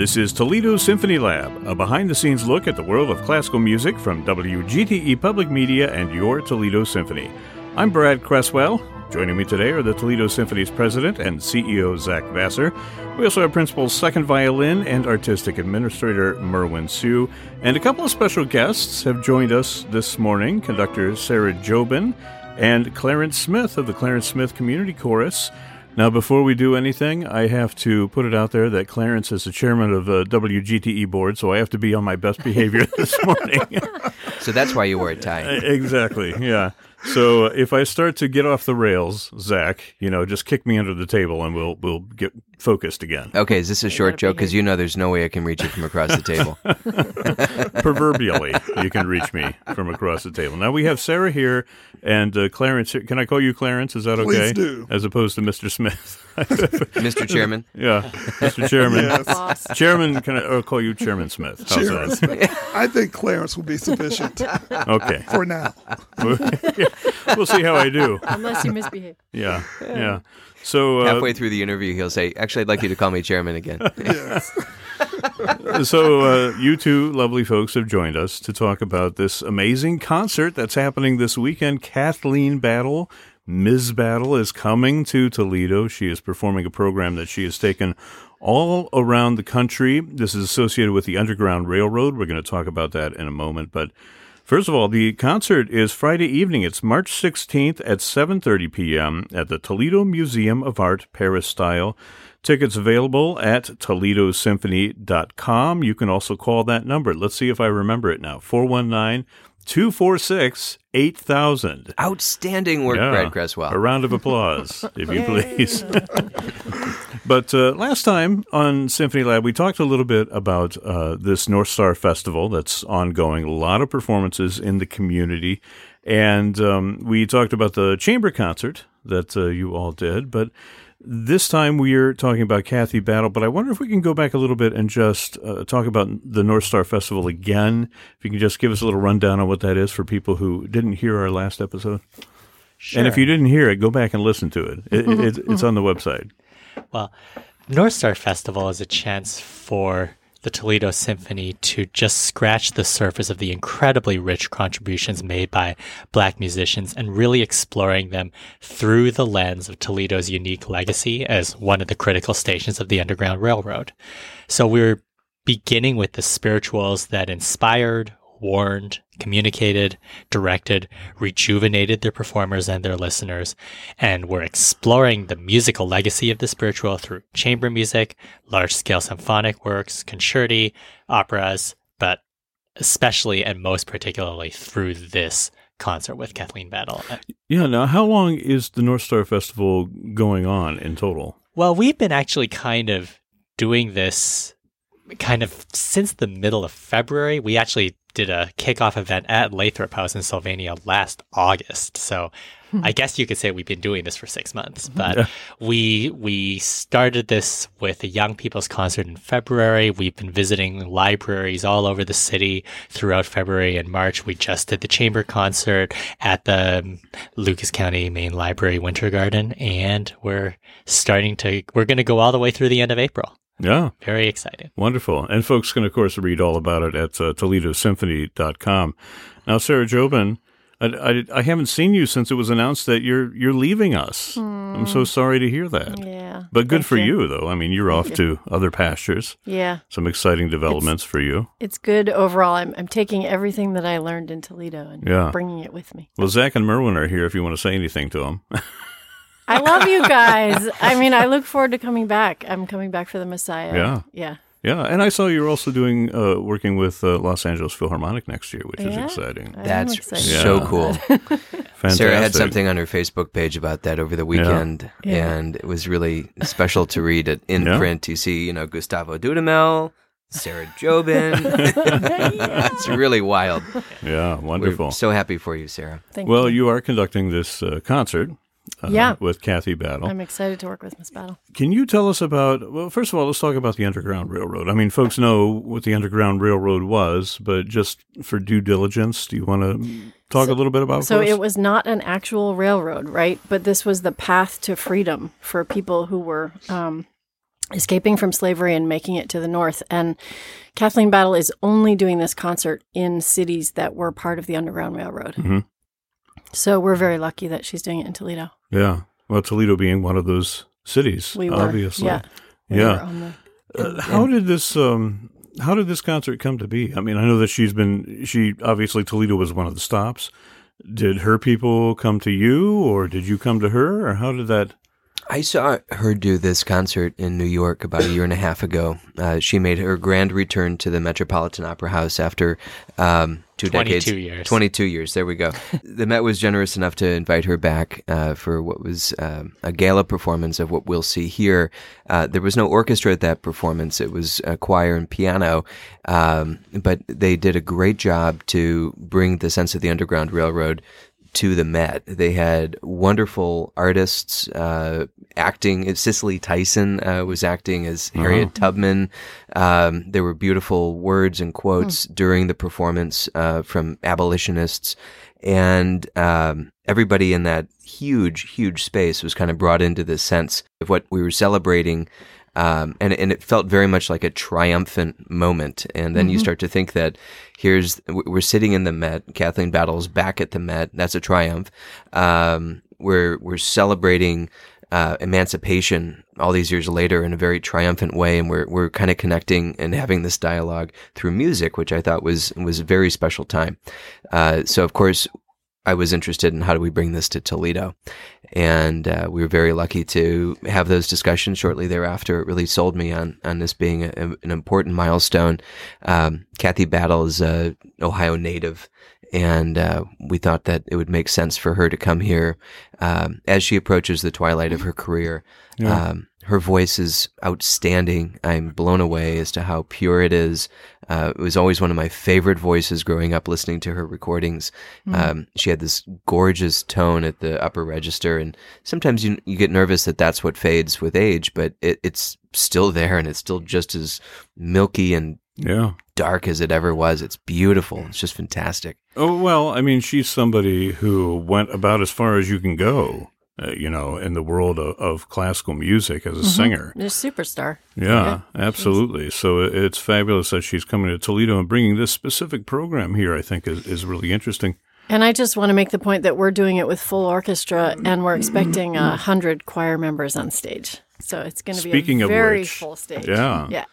This is Toledo Symphony Lab, a behind the scenes look at the world of classical music from WGTE Public Media and your Toledo Symphony. I'm Brad Cresswell. Joining me today are the Toledo Symphony's president and CEO, Zach Vassar. We also have principal second violin and artistic administrator, Merwin Siu. And a couple of special guests have joined us this morning conductor Sarah Jobin and Clarence Smith of the Clarence Smith Community Chorus. Now, before we do anything, I have to put it out there that Clarence is the chairman of the WGTE board, so I have to be on my best behavior this morning. so that's why you wore a tie. exactly, yeah. So uh, if I start to get off the rails, Zach, you know, just kick me under the table and we'll we'll get focused again. Okay, is this a short joke? Because you know there's no way I can reach you from across the table. Proverbially, you can reach me from across the table. Now we have Sarah here and uh, Clarence. Can I call you Clarence? Is that okay? Please do. As opposed to Mr. Smith. Mr. Chairman. Yeah, Mr. Chairman. Yes. Chairman, can I or call you Chairman Smith? How's Chairman Smith. I think Clarence will be sufficient. Okay. For now. we'll see how I do. Unless you misbehave. Yeah, yeah. So uh, halfway through the interview, he'll say, "Actually, I'd like you to call me chairman again." so uh, you two lovely folks have joined us to talk about this amazing concert that's happening this weekend. Kathleen Battle, Ms. Battle, is coming to Toledo. She is performing a program that she has taken all around the country. This is associated with the Underground Railroad. We're going to talk about that in a moment, but. First of all, the concert is Friday evening. It's March 16th at 7:30 p.m. at the Toledo Museum of Art, Peristyle. Tickets available at toledosymphony.com. You can also call that number. Let's see if I remember it now. 419 246 8000. Outstanding work, yeah, Brad Cresswell. A round of applause, if you please. but uh, last time on Symphony Lab, we talked a little bit about uh, this North Star Festival that's ongoing, a lot of performances in the community. And um, we talked about the chamber concert that uh, you all did. But this time we are talking about Kathy Battle, but I wonder if we can go back a little bit and just uh, talk about the North Star Festival again. If you can just give us a little rundown on what that is for people who didn't hear our last episode. Sure. And if you didn't hear it, go back and listen to it. it, it it's on the website. Well, North Star Festival is a chance for the Toledo Symphony to just scratch the surface of the incredibly rich contributions made by black musicians and really exploring them through the lens of Toledo's unique legacy as one of the critical stations of the Underground Railroad. So we're beginning with the spirituals that inspired, warned, communicated, directed, rejuvenated their performers and their listeners. And we're exploring the musical legacy of the spiritual through chamber music, large scale symphonic works, concerti, operas, but especially and most particularly through this concert with Kathleen Battle. Yeah. Now, how long is the North Star Festival going on in total? Well, we've been actually kind of doing this kind of since the middle of February. We actually did a kickoff event at Lathrop House in Sylvania last August. So hmm. I guess you could say we've been doing this for six months. But yeah. we we started this with a young people's concert in February. We've been visiting libraries all over the city throughout February and March. We just did the chamber concert at the Lucas County Main Library Winter Garden, and we're starting to we're going to go all the way through the end of April. Yeah. Very excited. Wonderful. And folks can, of course, read all about it at uh, ToledoSymphony.com. Now, Sarah Jobin, I, I, I, haven't seen you since it was announced that you're you're leaving us. Mm. I'm so sorry to hear that. Yeah. But good Thank for you. you. though. I mean, you're off to other pastures. Yeah. Some exciting developments it's, for you. It's good overall. I'm, I'm taking everything that I learned in Toledo and yeah. bringing it with me. Well, Zach and Merwin are here if you want to say anything to them. I love you guys. I mean, I look forward to coming back. I'm coming back for the Messiah. Yeah. Yeah. Yeah, and I saw you're also doing uh, working with uh, Los Angeles Philharmonic next year, which yeah, is exciting. That's so cool. Fantastic. Sarah had something on her Facebook page about that over the weekend, yeah. Yeah. and it was really special to read it in yeah. print. You see, you know, Gustavo Dudamel, Sarah Jobin. it's really wild. Yeah, wonderful. We're so happy for you, Sarah. Thank you. well, you. you are conducting this uh, concert uh, yeah. with Kathy Battle. I'm excited to work with Miss Battle. Can you tell us about, well, first of all, let's talk about the Underground Railroad. I mean, folks know what the Underground Railroad was, but just for due diligence, do you want to talk so, a little bit about So it was not an actual railroad, right? But this was the path to freedom for people who were um, escaping from slavery and making it to the north. And Kathleen Battle is only doing this concert in cities that were part of the Underground Railroad. Mm-hmm. So we're very lucky that she's doing it in Toledo. Yeah. Well, Toledo being one of those cities, We were, obviously. yeah. We Yeah. were on the- Uh, how did this um how did this concert come to be? I mean, I know that she's been she obviously Toledo was one of the stops. Did her people come to you or did you come to her or how did that I saw her do this concert in New York about a year and a half ago. Uh, she made her grand return to the Metropolitan Opera House after um, two 22 decades. years. 22 years. There we go. the Met was generous enough to invite her back uh, for what was um, a gala performance of what we'll see here. Uh, there was no orchestra at that performance. It was a choir and piano. Um, but they did a great job to bring the sense of the Underground Railroad to the Met. They had wonderful artists uh, acting. Cicely Tyson uh, was acting as Harriet Tubman. Um, there were beautiful words and quotes during the performance uh, from abolitionists, and um, everybody in that huge, huge space was kind of brought into this sense of what we were celebrating. Um, and and it felt very much like a triumphant moment. And then you start to think that here's we're sitting in the Met. Kathleen Battle's back at the Met. That's a triumph. Um, we're we're celebrating uh, emancipation all these years later in a very triumphant way, and we're we're kind of connecting and having this dialogue through music, which I thought was was a very special time. Uh, so of course. I was interested in how do we bring this to Toledo, and uh, we were very lucky to have those discussions shortly thereafter. It really sold me on on this being a, an important milestone. Um, Kathy Battle is a Ohio native, and uh, we thought that it would make sense for her to come here um, as she approaches the twilight of her career. Um, her voice is outstanding. I'm blown away as to how pure it is. Uh, it was always one of my favorite voices growing up listening to her recordings. Um, she had this gorgeous tone at the upper register, and sometimes you you get nervous that that's what fades with age, but it, it's still there and it's still just as milky and Yeah. dark as it ever was. It's beautiful. It's just fantastic. Oh, well, I mean, she's somebody who went about as far as you can go, uh, you know, in the world of, of classical music as a singer. She's a superstar. Yeah, absolutely. So it's fabulous that she's coming to Toledo and bringing this specific program here, I think is, is really interesting. And I just want to make the point that we're doing it with full orchestra and we're expecting a hundred choir members on stage. So it's going to be Speaking a of very which, full stage. yeah. Yeah.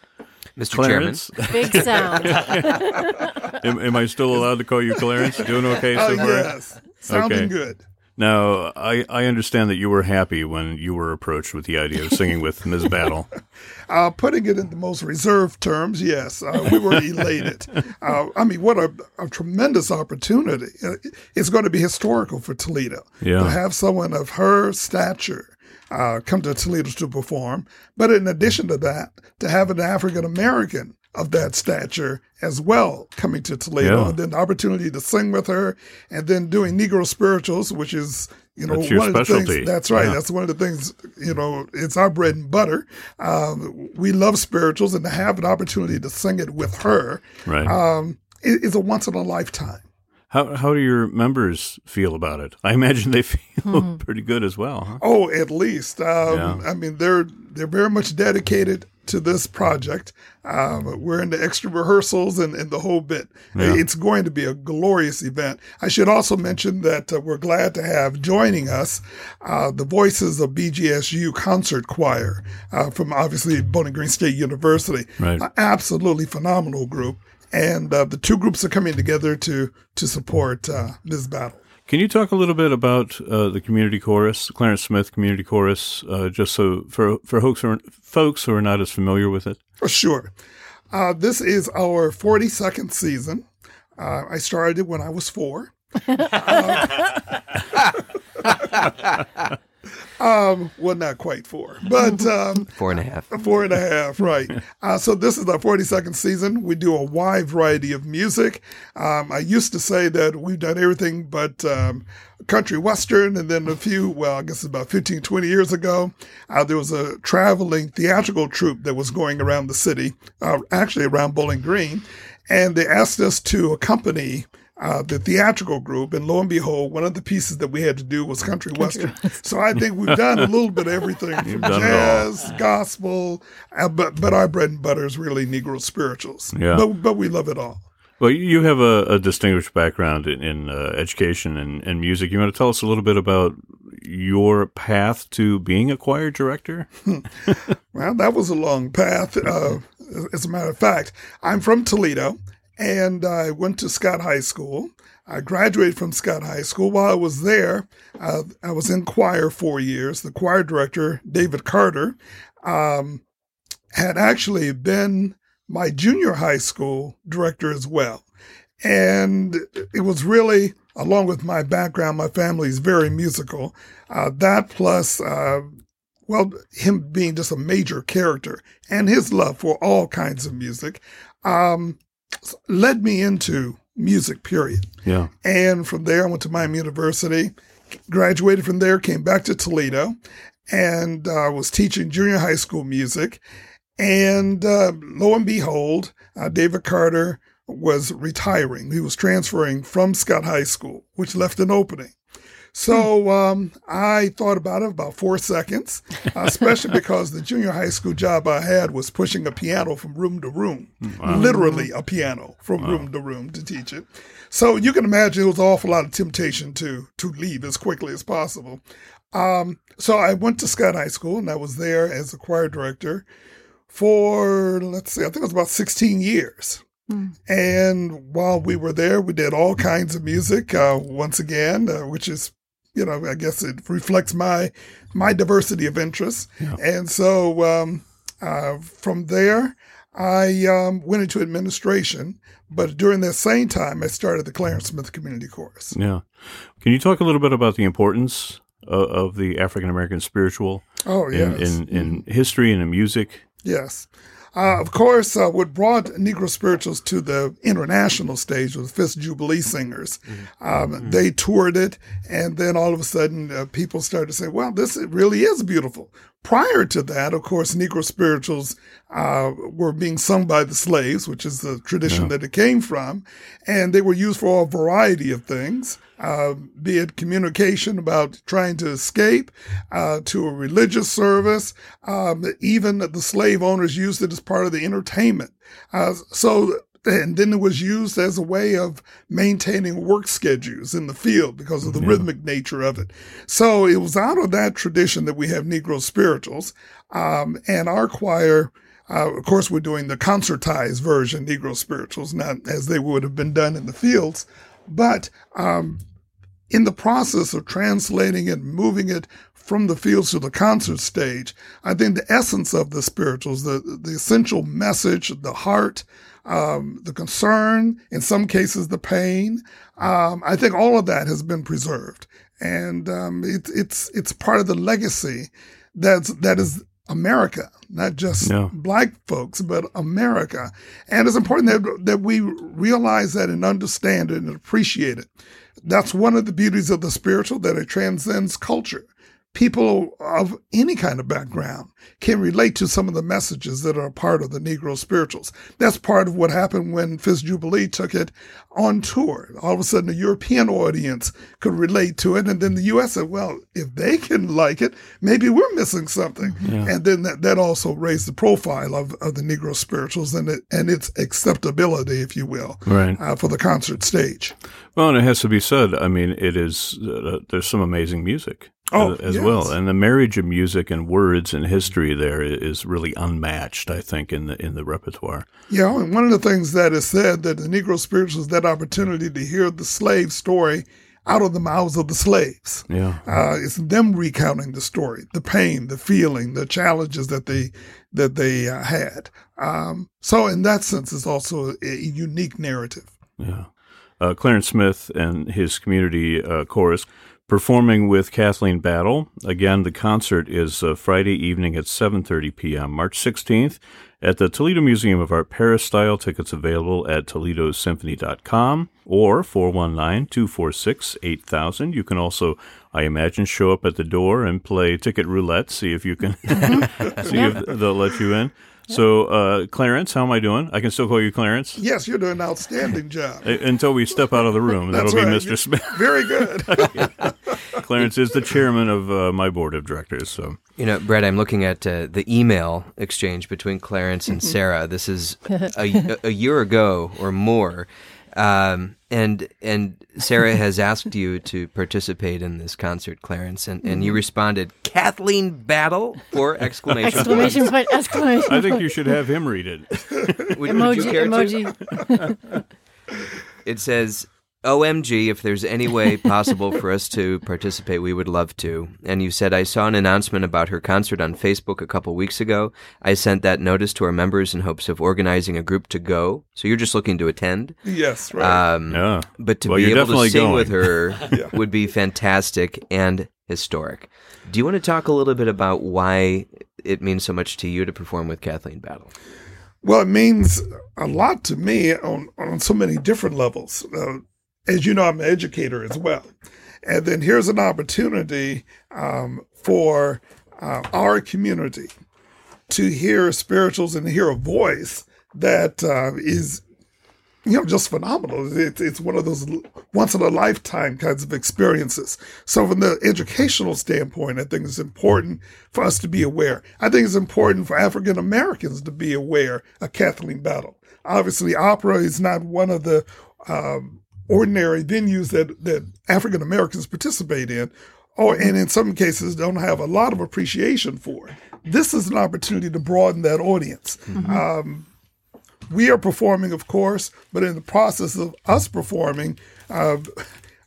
Mr. Clarence, Big sound. am, am I still allowed to call you Clarence? Doing okay so Oh, yes. Sounding Okay. good. Now, I, I understand that you were happy when you were approached with the idea of singing with Ms. Battle. Uh, putting it in the most reserved terms, yes, uh, we were elated. Uh, I mean, what a, a tremendous opportunity. Uh, It's going to be historical for Toledo Yeah. to have someone of her stature uh, come to Toledo to perform. But in addition to that, to have an African American of that stature as well coming to Toledo, Yeah. and then the opportunity to sing with her, and then doing Negro spirituals, which is you know That's one of the things. That's right. Yeah. That's one of the things. You know, it's our bread and butter. Um, we love spirituals, and to have an opportunity to sing it with her Right. um, it- it's a once in a lifetime. How, how do your members feel about it? I imagine they feel pretty good as well. Huh? Oh, at least. Um, Yeah. I mean, they're they're very much dedicated to this project. Um, we're in the extra rehearsals and, and the whole bit. Yeah. It's going to be a glorious event. I should also mention that uh, we're glad to have joining us uh, the voices of BGSU Concert Choir uh, from obviously Bowling Green State University. Right. An absolutely phenomenal group. And uh, the two groups are coming together to to support uh, this battle. Can you talk a little bit about uh, the community chorus, Clarence Smith Community Chorus, uh, just so for for folks who, are, folks who are not as familiar with it? For sure. Uh, this is our 42nd season. Uh, I started it when I was four. Um, well, not quite four, but um, Four and a half. Four and a half, right. Uh, so this is our 42nd season. We do a wide variety of music. Um, I used to say that we've done everything but um, country western, and then a few, well, I guess about 15, 20 years ago, uh, there was a traveling theatrical troupe that was going around the city, uh, actually around Bowling Green, and they asked us to accompany uh, the theatrical group, and lo and behold, one of the pieces that we had to do was country western. so I think we've done a little bit of everything from jazz, gospel, uh, but but our bread and butter is really Negro spirituals. Yeah. But but we love it all. Well, you have a, a distinguished background in, in uh, education and, and music. You want to tell us a little bit about your path to being a choir director? well, that was a long path. Uh, as a matter of fact, I'm from Toledo and I went to Scott High School. I graduated from Scott High School. While I was there, uh, I was in choir four years. The choir director, David Carter, um, had actually been my junior high school director as well. And it was really, along with my background, my family is very musical. Uh, that plus, uh, well, him being just a major character and his love for all kinds of music um, led me into music, period. Yeah. And from there, I went to Miami University, graduated from there, came back to Toledo, and uh, was teaching junior high school music. And uh, lo and behold, uh, David Carter was retiring. He was transferring from Scott High School, which left an opening. So hmm. um, I thought about it about four seconds, especially because the junior high school job I had was pushing a piano from room to room, wow. literally a piano from wow. room to room to teach it. So you can imagine it was an awful lot of temptation to to leave as quickly as possible. Um, so I went to Scott High School and I was there as a choir director for, let's see, I think it was about 16 years. Mm. And while we were there, we did all kinds of music, uh, once again, uh, which is, you know, I guess it reflects my, my diversity of interests. Yeah. And so, um, uh, from there, I, um, went into administration, but during that same time, I started the Clarence Smith Community Chorus. Yeah. Can you talk a little bit about the importance of, of the African American spiritual? Oh, yes. In, in, in history and in music? Yes. Uh, of course, uh, what brought Negro spirituals to the international stage was the Fisk Jubilee Singers. Mm-hmm. Um, mm-hmm. They toured it, and then all of a sudden, uh, people started to say, "Well, this really is beautiful." Prior to that, of course, Negro spirituals uh, were being sung by the slaves, which is the tradition yeah. that it came from, and they were used for a variety of things uh, be it communication about trying to escape, uh, to a religious service. Um, even the slave owners used it as part of the entertainment. Uh, so, and then it was used as a way of maintaining work schedules in the field because of the yeah. rhythmic nature of it. So it was out of that tradition that we have Negro spirituals. Um, and our choir, uh, of course, we're doing the concertized version, Negro spirituals, not as they would have been done in the fields. But um, in the process of translating it, moving it from the fields to the concert stage, I think the essence of the spirituals, the, the essential message, the heart, um, the concern, in some cases, the pain, um, I think all of that has been preserved. And um, it, it's it's part of the legacy that's that is America, not just yeah. black folks, but America. And it's important that that we realize that and understand it and appreciate it. That's one of the beauties of the spiritual, that it transcends culture people of any kind of background can relate to some of the messages that are part of the Negro spirituals. That's part of what happened when Fisk Jubilee took it on tour. All of a sudden, the European audience could relate to it. And then the U.S. said, well, if they can like it, maybe we're missing something. Yeah. And then that, that also raised the profile of, of the Negro spirituals and, it, and its acceptability, if you will, right. uh, for the concert stage. Well, and it has to be said, I mean, it is, uh, there's some amazing music oh, as yes. well. And the marriage of music and words and history there is really unmatched, I think, in the in the repertoire. Yeah, and one of the things that is said that the Negro spirituals that opportunity to hear the slave story out of the mouths of the slaves. Yeah, uh, it's them recounting the story, the pain, the feeling, the challenges that they that they uh, had. Um, so, in that sense, it's also a unique narrative. Yeah. Uh, Clarence Smith and his community uh, chorus performing with Kathleen Battle. Again, the concert is uh, Friday evening at 7:30 p.m., March 16th, at the Toledo Museum of Art Peristyle. Tickets available at toledosymphony.com or 419-246-8000. You can also, I imagine, show up at the door and play ticket roulette, see if you can see if they'll let you in. So, uh, Clarence, how am I doing? I can still call you Clarence? Yes, you're doing an outstanding job. Until we step out of the room. That'll right. be Mr. Smith. Very good. Clarence is the chairman of uh, my board of directors. So, You know, Brett, I'm looking at uh, the email exchange between Clarence and Sarah. This is a, a year ago or more. Um, and and Sarah has asked you to participate in this concert, Clarence, and, and you mm-hmm. responded, Kathleen Battle for exclamation exclamation point exclamation. I think you should have him read it. would, emoji would emoji. it says OMG, if there's any way possible for us to participate, we would love to. And you said, I saw an announcement about her concert on Facebook a couple weeks ago. I sent that notice to our members in hopes of organizing a group to go. So you're just looking to attend? Yes, right. Um, yeah. But to well, be able to sing going. with her yeah. would be fantastic and historic. Do you want to talk a little bit about why it means so much to you to perform with Kathleen Battle? Well, it means a lot to me on, on so many different levels. Uh, as you know, I'm an educator as well. And then here's an opportunity um, for uh, our community to hear spirituals and hear a voice that uh, is, you know, just phenomenal. It's, one of those once in a lifetime kinds of experiences. So, from the educational standpoint, I think it's important for us to be aware. I think it's important for African Americans to be aware of Kathleen Battle. Obviously, opera is not one of the um, ordinary venues that, that African Americans participate in, or and in some cases don't have a lot of appreciation for. This is an opportunity to broaden that audience. Mm-hmm. Um, we are performing, of course, but in the process of us performing, uh,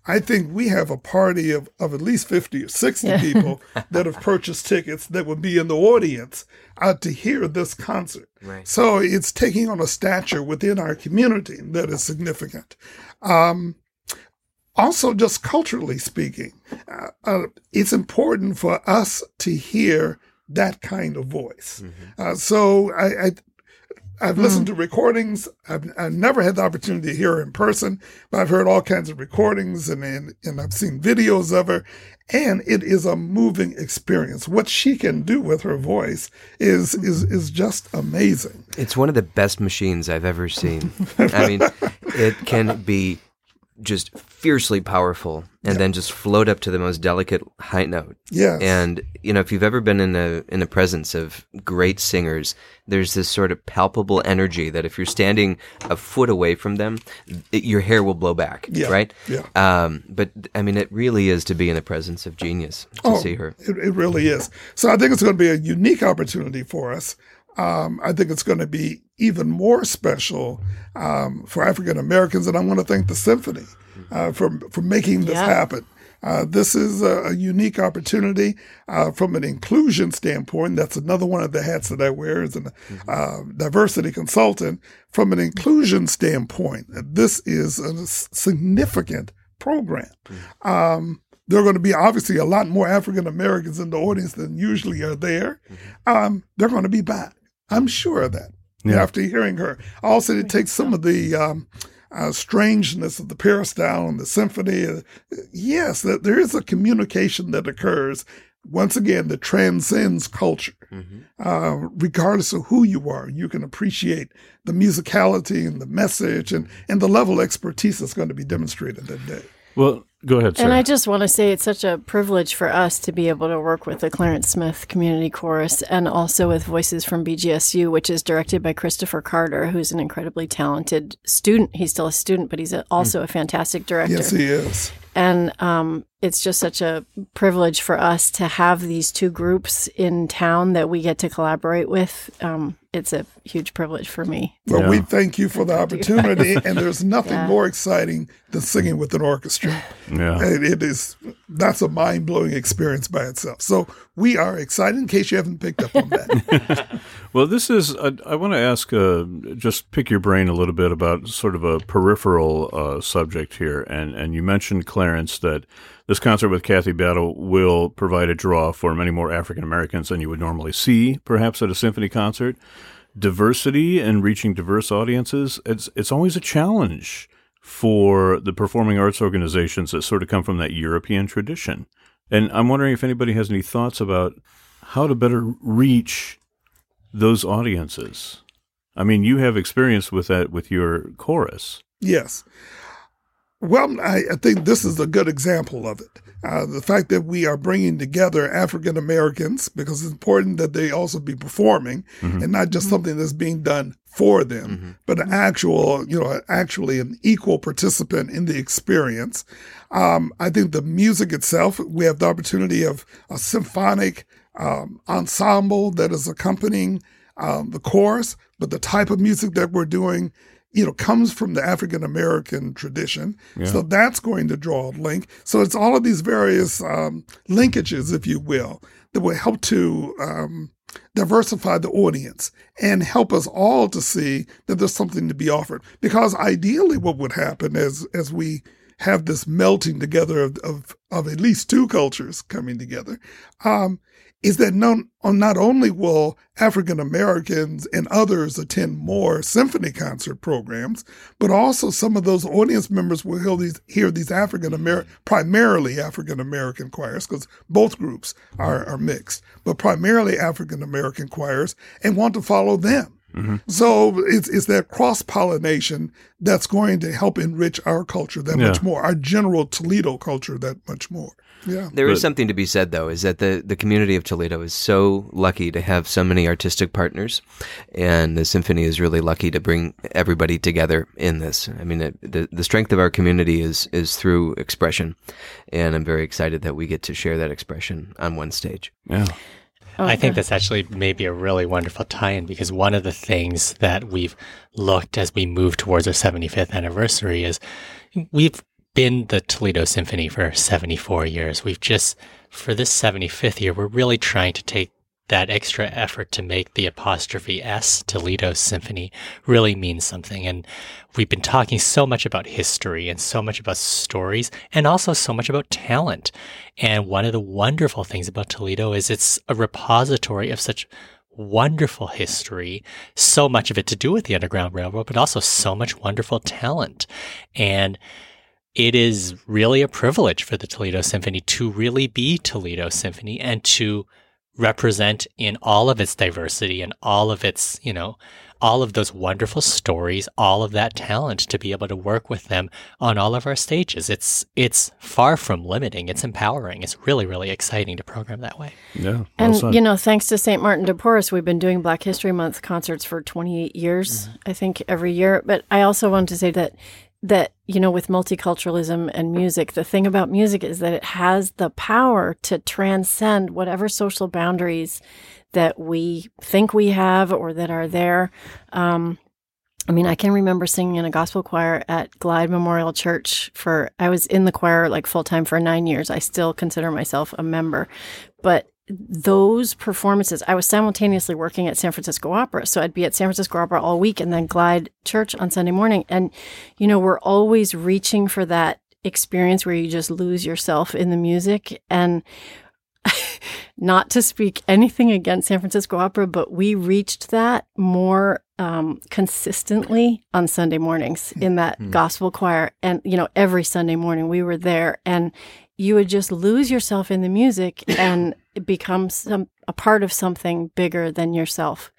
I think we have a party of, of at least 50 or 60 people that have purchased tickets that would be in the audience uh, to hear this concert. Right. So it's taking on a stature within our community that is significant. Um, also, just culturally speaking, uh, uh, it's important for us to hear that kind of voice. Mm-hmm. Uh, so I, I I've mm. listened to recordings. I've, I've, never had the opportunity to hear her in person, but I've heard all kinds of recordings and, and, and I've seen videos of her. And it is a moving experience. What she can do with her voice is, is, is just amazing. It's one of the best machines I've ever seen. I mean, it can be just fiercely powerful and then just float up to the most delicate high note. Yeah. And you know, if you've ever been in a in the presence of great singers, there's this sort of palpable energy that if you're standing a foot away from them, it, your hair will blow back, yeah. right? Yeah. Um, but I mean, it really is to be in the presence of genius to oh, see her. It, it really is. So I think it's going to be a unique opportunity for us. Um, I think it's going to be even more special um, for African Americans, and I want to thank the symphony uh, for for making this yeah. happen. Uh, this is a, a unique opportunity uh, from an inclusion standpoint. That's another one of the hats that I wear as a mm-hmm. Uh, diversity consultant. From an inclusion standpoint, this is a significant program. Mm-hmm. Um, there are going to be obviously a lot more African Americans in the audience than usually are there. Mm-hmm. Um, they're going to be back. I'm sure of that yeah. after hearing her. Also, it takes some of the um, uh, strangeness of the peristyle and the symphony. Uh, yes, there is a communication that occurs once again that transcends culture. Mm-hmm. Uh, regardless of who you are, you can appreciate the musicality and the message and, and the level of expertise that's going to be demonstrated that day. Well, Go ahead, Sarah. And I just want to say it's such a privilege for us to be able to work with the Clarence Smith Community Chorus and also with Voices from BGSU, which is directed by Christopher Carter, who's an incredibly talented student. He's still a student, but he's a, also a fantastic director. Yes, he is. And um, it's just such a privilege for us to have these two groups in town that we get to collaborate with. Um, it's a huge privilege for me. Well, yeah. we thank you for the opportunity, and there's nothing yeah. more exciting than singing with an orchestra. Yeah, it, it is. That's a mind blowing experience by itself. So we are excited. In case you haven't picked up on that. well, this is. Uh, I want to ask. Uh, just pick your brain a little bit about sort of a peripheral uh, subject here, and and you mentioned Clarence that this concert with Kathy Battle will provide a draw for many more African Americans than you would normally see, perhaps at a symphony concert. Diversity and reaching diverse audiences, it's it's always a challenge for the performing arts organizations that sort of come from that European tradition. And I'm wondering if anybody has any thoughts about how to better reach those audiences? I mean, you have experience with that with your chorus. Yes. Well, I, I think this is a good example of it. Uh, the fact that we are bringing together African Americans because it's important that they also be performing mm-hmm. and not just mm-hmm. something that's being done for them, mm-hmm. but an actual, you know, actually an equal participant in the experience. Um, I think the music itself, we have the opportunity of a symphonic um, ensemble that is accompanying um, the chorus, but the type of music that we're doing you know, comes from the African American tradition. Yeah. So that's going to draw a link. So it's all of these various um, linkages, if you will, that will help to um, diversify the audience and help us all to see that there's something to be offered. Because ideally, what would happen as as we have this melting together of of, of at least two cultures coming together, um, is that not, not only will African Americans and others attend more symphony concert programs, but also some of those audience members will hear these, hear these African American, mm-hmm. primarily African American choirs, because both groups are, are mixed, but primarily African American choirs and want to follow them. Mm-hmm. So it's, it's that cross pollination that's going to help enrich our culture that yeah. much more, our general Toledo culture that much more. Yeah. There but, is something to be said, though, is that the, the community of Toledo is so lucky to have so many artistic partners, and the symphony is really lucky to bring everybody together in this. I mean, it, the the strength of our community is is through expression, and I'm very excited that we get to share that expression on one stage. Yeah. Oh, I think that's actually maybe a really wonderful tie-in because one of the things that we've looked as we move towards our 75th anniversary is we've been the Toledo Symphony for 74 years. We've just, for this 75th year, we're really trying to take that extra effort to make the apostrophe S Toledo Symphony really mean something. And we've been talking so much about history and so much about stories and also so much about talent. And one of the wonderful things about Toledo is it's a repository of such wonderful history, so much of it to do with the Underground Railroad, but also so much wonderful talent. And it is really a privilege for the Toledo Symphony to really be Toledo Symphony and to represent in all of its diversity and all of its, you know, all of those wonderful stories, all of that talent to be able to work with them on all of our stages. It's it's far from limiting. It's empowering. It's really really exciting to program that way. Yeah. Well and said. you know, thanks to St. Martin de Porres, we've been doing Black History Month concerts for 28 years, mm-hmm. I think every year, but I also want to say that that you know with multiculturalism and music the thing about music is that it has the power to transcend whatever social boundaries that we think we have or that are there um, I mean, I can remember singing in a gospel choir at Glide Memorial Church for, I was in the choir like full time for nine years. I still consider myself a member. But those performances, I was simultaneously working at San Francisco Opera. So I'd be at San Francisco Opera all week and then glide church on Sunday morning. And, you know, we're always reaching for that experience where you just lose yourself in the music. And not to speak anything against San Francisco Opera, but we reached that more um, consistently on Sunday mornings in that mm-hmm. gospel choir. And, you know, every Sunday morning we were there and you would just lose yourself in the music and become some, a part of something bigger than yourself.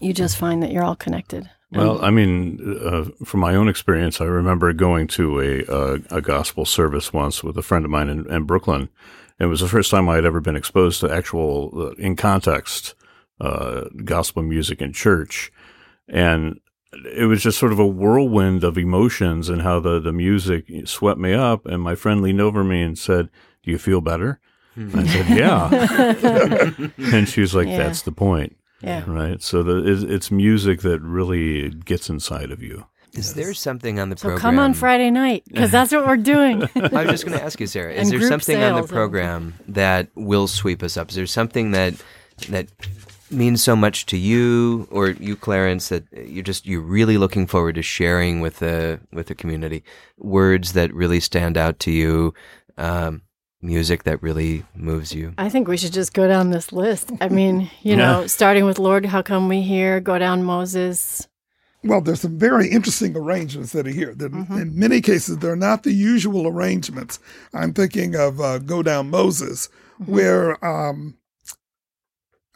You just find that you're all connected. Well, I mean, uh, from my own experience, I remember going to a, a, a gospel service once with a friend of mine in, in, Brooklyn. It was the first time I had ever been exposed to actual, uh, in context, uh, gospel music in church. And it was just sort of a whirlwind of emotions and how the, the music swept me up. And my friend leaned over me and said, Do you feel better? Hmm. I said, Yeah. and she was like, yeah. That's the point. Yeah. Right. So the, it's, it's music that really gets inside of you. Is yes. there something on the so program? come on Friday night because that's what we're doing. I was just going to ask you, Sarah. Is there something on the program that will sweep us up? Is there something that that means so much to you or you clarence that you're just you're really looking forward to sharing with the with the community words that really stand out to you um, music that really moves you i think we should just go down this list i mean you know starting with lord how come we here go down moses well, there's some very interesting arrangements that are here. Mm-hmm. In many cases, they're not the usual arrangements. I'm thinking of uh, Go Down Moses, mm-hmm. where um,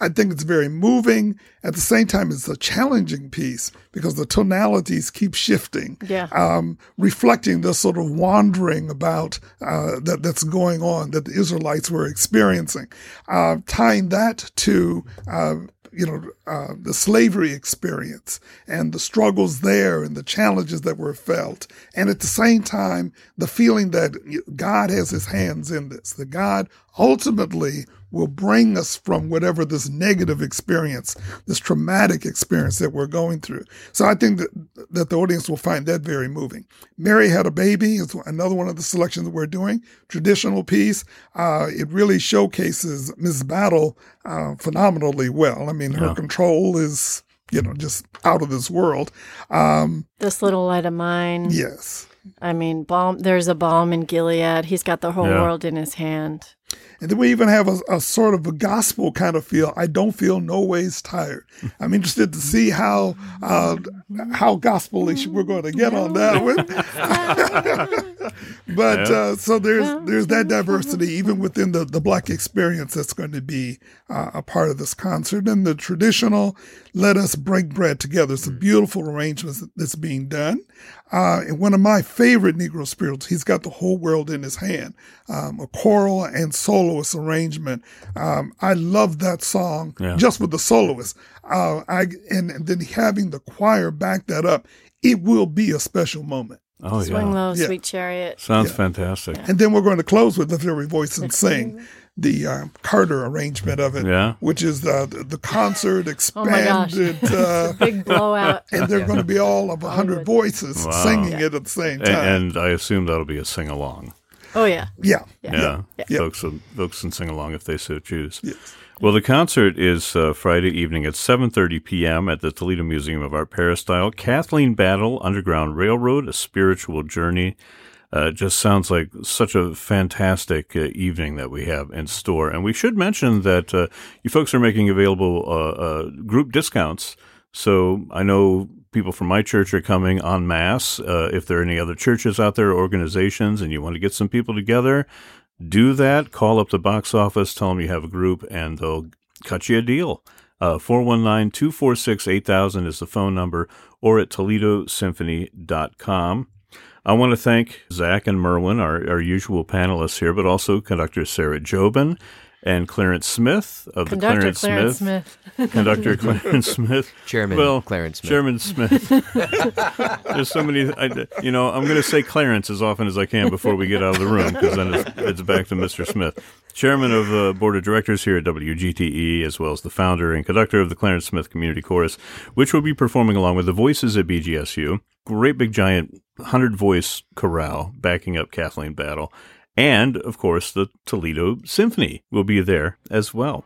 I think it's very moving. At the same time, it's a challenging piece because the tonalities keep shifting, yeah. um, reflecting the sort of wandering about uh, that that's going on that the Israelites were experiencing. Uh, tying that to uh, you know, uh, the slavery experience and the struggles there and the challenges that were felt. And at the same time, the feeling that God has his hands in this, that God ultimately will bring us from whatever this negative experience, this traumatic experience that we're going through. So I think that, that the audience will find that very moving. Mary had a baby is another one of the selections that we're doing. Traditional piece. Uh, it really showcases Ms. Battle uh, phenomenally well. I mean, her yeah. control is, you know, just out of this world. Um, this little light of mine. Yes. I mean, balm. There's a balm in Gilead. He's got the whole yeah. world in his hand. And then we even have a, a, sort of a gospel kind of feel. I don't feel no ways tired. I'm interested to see how uh, how gospelish we're going to get on that one. but uh, so there's there's that diversity even within the, the black experience that's going to be uh, a part of this concert. And the traditional "Let Us Break Bread Together" It's a beautiful arrangement that's being done. Uh, and one of my favorite Negro spirituals, he's got the whole world in his hand, um, a choral and soloist arrangement. Um, I love that song yeah. just with the soloist. Uh, I, and, and, then having the choir back that up, it will be a special moment. Oh, Swing yeah. low, yeah. sweet chariot. Sounds yeah. fantastic. And then we're going to close with Lift Every Voice and Sing the uh, Carter arrangement of it, yeah. which is the the concert expanded, oh uh, big blowout, and they're going to be all of hundred voices wow. singing yeah. it at the same time. And, and I assume that'll be a sing along. Oh yeah, yeah, yeah. yeah. yeah. Folks, folks can sing along if they so choose. Yes. Well, the concert is uh, Friday evening at 7:30 p.m. at the Toledo Museum of Art Peristyle. Kathleen Battle, Underground Railroad: A Spiritual Journey. Uh, just sounds like such a fantastic uh, evening that we have in store. And we should mention that uh, you folks are making available uh, uh, group discounts. So I know people from my church are coming en masse. Uh, if there are any other churches out there, organizations, and you want to get some people together, do that. Call up the box office, tell them you have a group, and they'll cut you a deal. 419 246 8000 is the phone number, or at ToledoSymphony.com. I want to thank Zach and Merwin, our, our usual panelists here, but also conductor Sarah Jobin and Clarence Smith of conductor the Clarence, Clarence Smith, Smith. conductor Clarence Smith, Chairman well, Clarence Smith. Chairman Smith. There's so many. I, you know, I'm going to say Clarence as often as I can before we get out of the room because then it's, it's, back to Mr. Smith, Chairman of the Board of Directors here at WGTE, as well as the founder and conductor of the Clarence Smith Community Chorus, which will be performing along with the Voices at BGSU great big giant hundred voice chorale backing up Kathleen Battle. And of course, the Toledo Symphony will be there as well.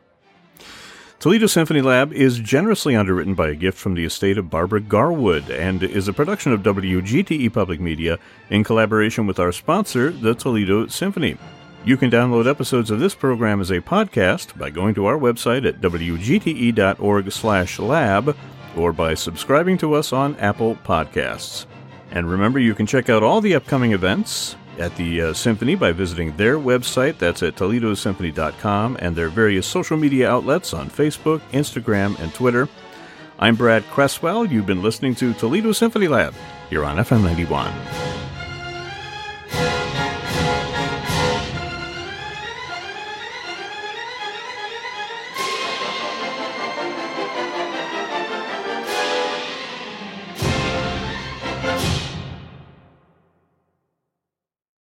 Toledo Symphony Lab is generously underwritten by a gift from the estate of Barbara Garwood and is a production of WGTE Public Media in collaboration with our sponsor, the Toledo Symphony. You can download episodes of this program as a podcast by going to our website at wgte.org/lab or by subscribing to us on Apple Podcasts. And remember, you can check out all the upcoming events at the uh, Symphony by visiting their website, that's at ToledoSymphony.com, and their various social media outlets on Facebook, Instagram, and Twitter. I'm Brad Cresswell. You've been listening to Toledo Symphony Lab here on FM 91.